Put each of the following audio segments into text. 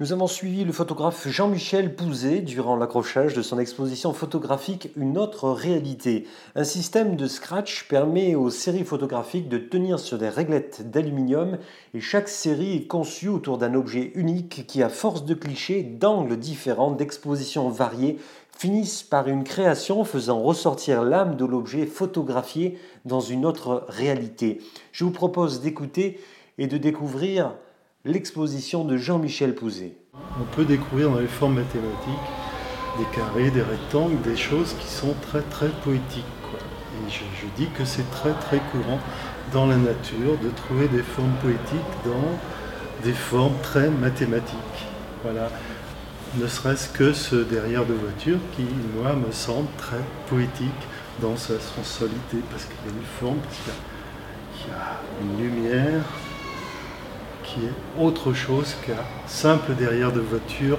Nous avons suivi le photographe Jean-Michel Pouzet durant l'accrochage de son exposition photographique Une autre réalité. Un système de scratch permet aux séries photographiques de tenir sur des réglettes d'aluminium et chaque série est conçue autour d'un objet unique qui, à force de clichés, d'angles différents, d'expositions variées, finissent par une création faisant ressortir l'âme de l'objet photographié dans une autre réalité. Je vous propose d'écouter et de découvrir l'exposition de Jean-Michel Pouzet. On peut découvrir dans les formes mathématiques des carrés, des rectangles, des choses qui sont très très poétiques. Et je, dis que c'est très très courant dans la nature de trouver des formes poétiques dans des formes très mathématiques. Voilà. Ne serait-ce que ce derrière de voiture qui, moi, me semble très poétique dans sa sensualité, parce qu'il y a une forme, parce qu'il y a une lumière, qui est autre chose qu'un simple derrière de voiture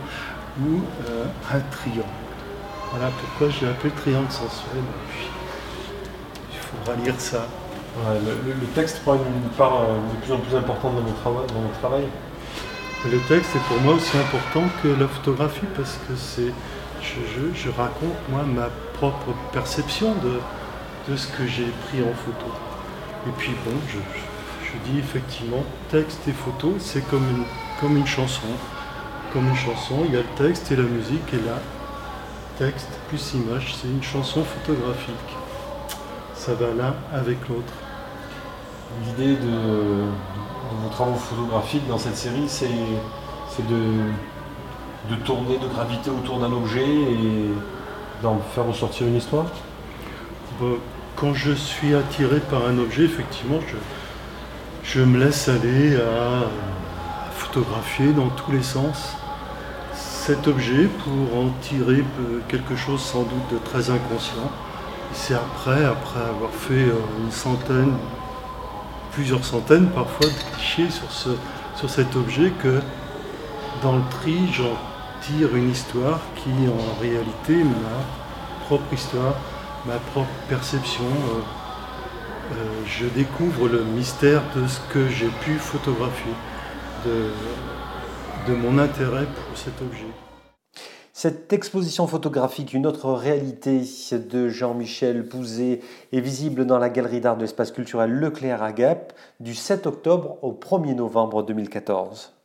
ou euh, un triangle. Voilà pourquoi j'ai appelé triangle sensuel. Il faudra lire ça. le, texte prend une part euh, de plus en plus importante dans mon, travail, dans mon travail. Le texte est pour moi aussi important que la photographie parce que c'est je, raconte moi ma propre perception de, de ce que j'ai pris en photo. Et puis bon, je, je dis effectivement, texte et photo, c'est comme une, comme une chanson. Comme une chanson, il y a le texte et la musique, et là, texte plus image, c'est une chanson photographique. Ça va l'un avec l'autre. L'idée de, vos travaux photographiques dans cette série, c'est de, de tourner, de graviter autour d'un objet et d'en faire ressortir une histoire? Quand je suis attiré par un objet, effectivement, je, je me laisse aller à, photographier dans tous les sens cet objet pour en tirer quelque chose sans doute de très inconscient. C'est après, après avoir fait euh, une centaine, plusieurs centaines parfois de clichés sur, ce, sur cet objet que dans le tri, j'en tire une histoire qui en réalité ma propre histoire, ma propre perception. Euh, je découvre le mystère de ce que j'ai pu photographier, de, de mon intérêt pour cet objet. Cette exposition photographique, une autre réalité de Jean-Michel Pouzet, est visible dans la galerie d'art de l'espace culturel Leclerc à Gap du 7 octobre au 1er novembre 2014.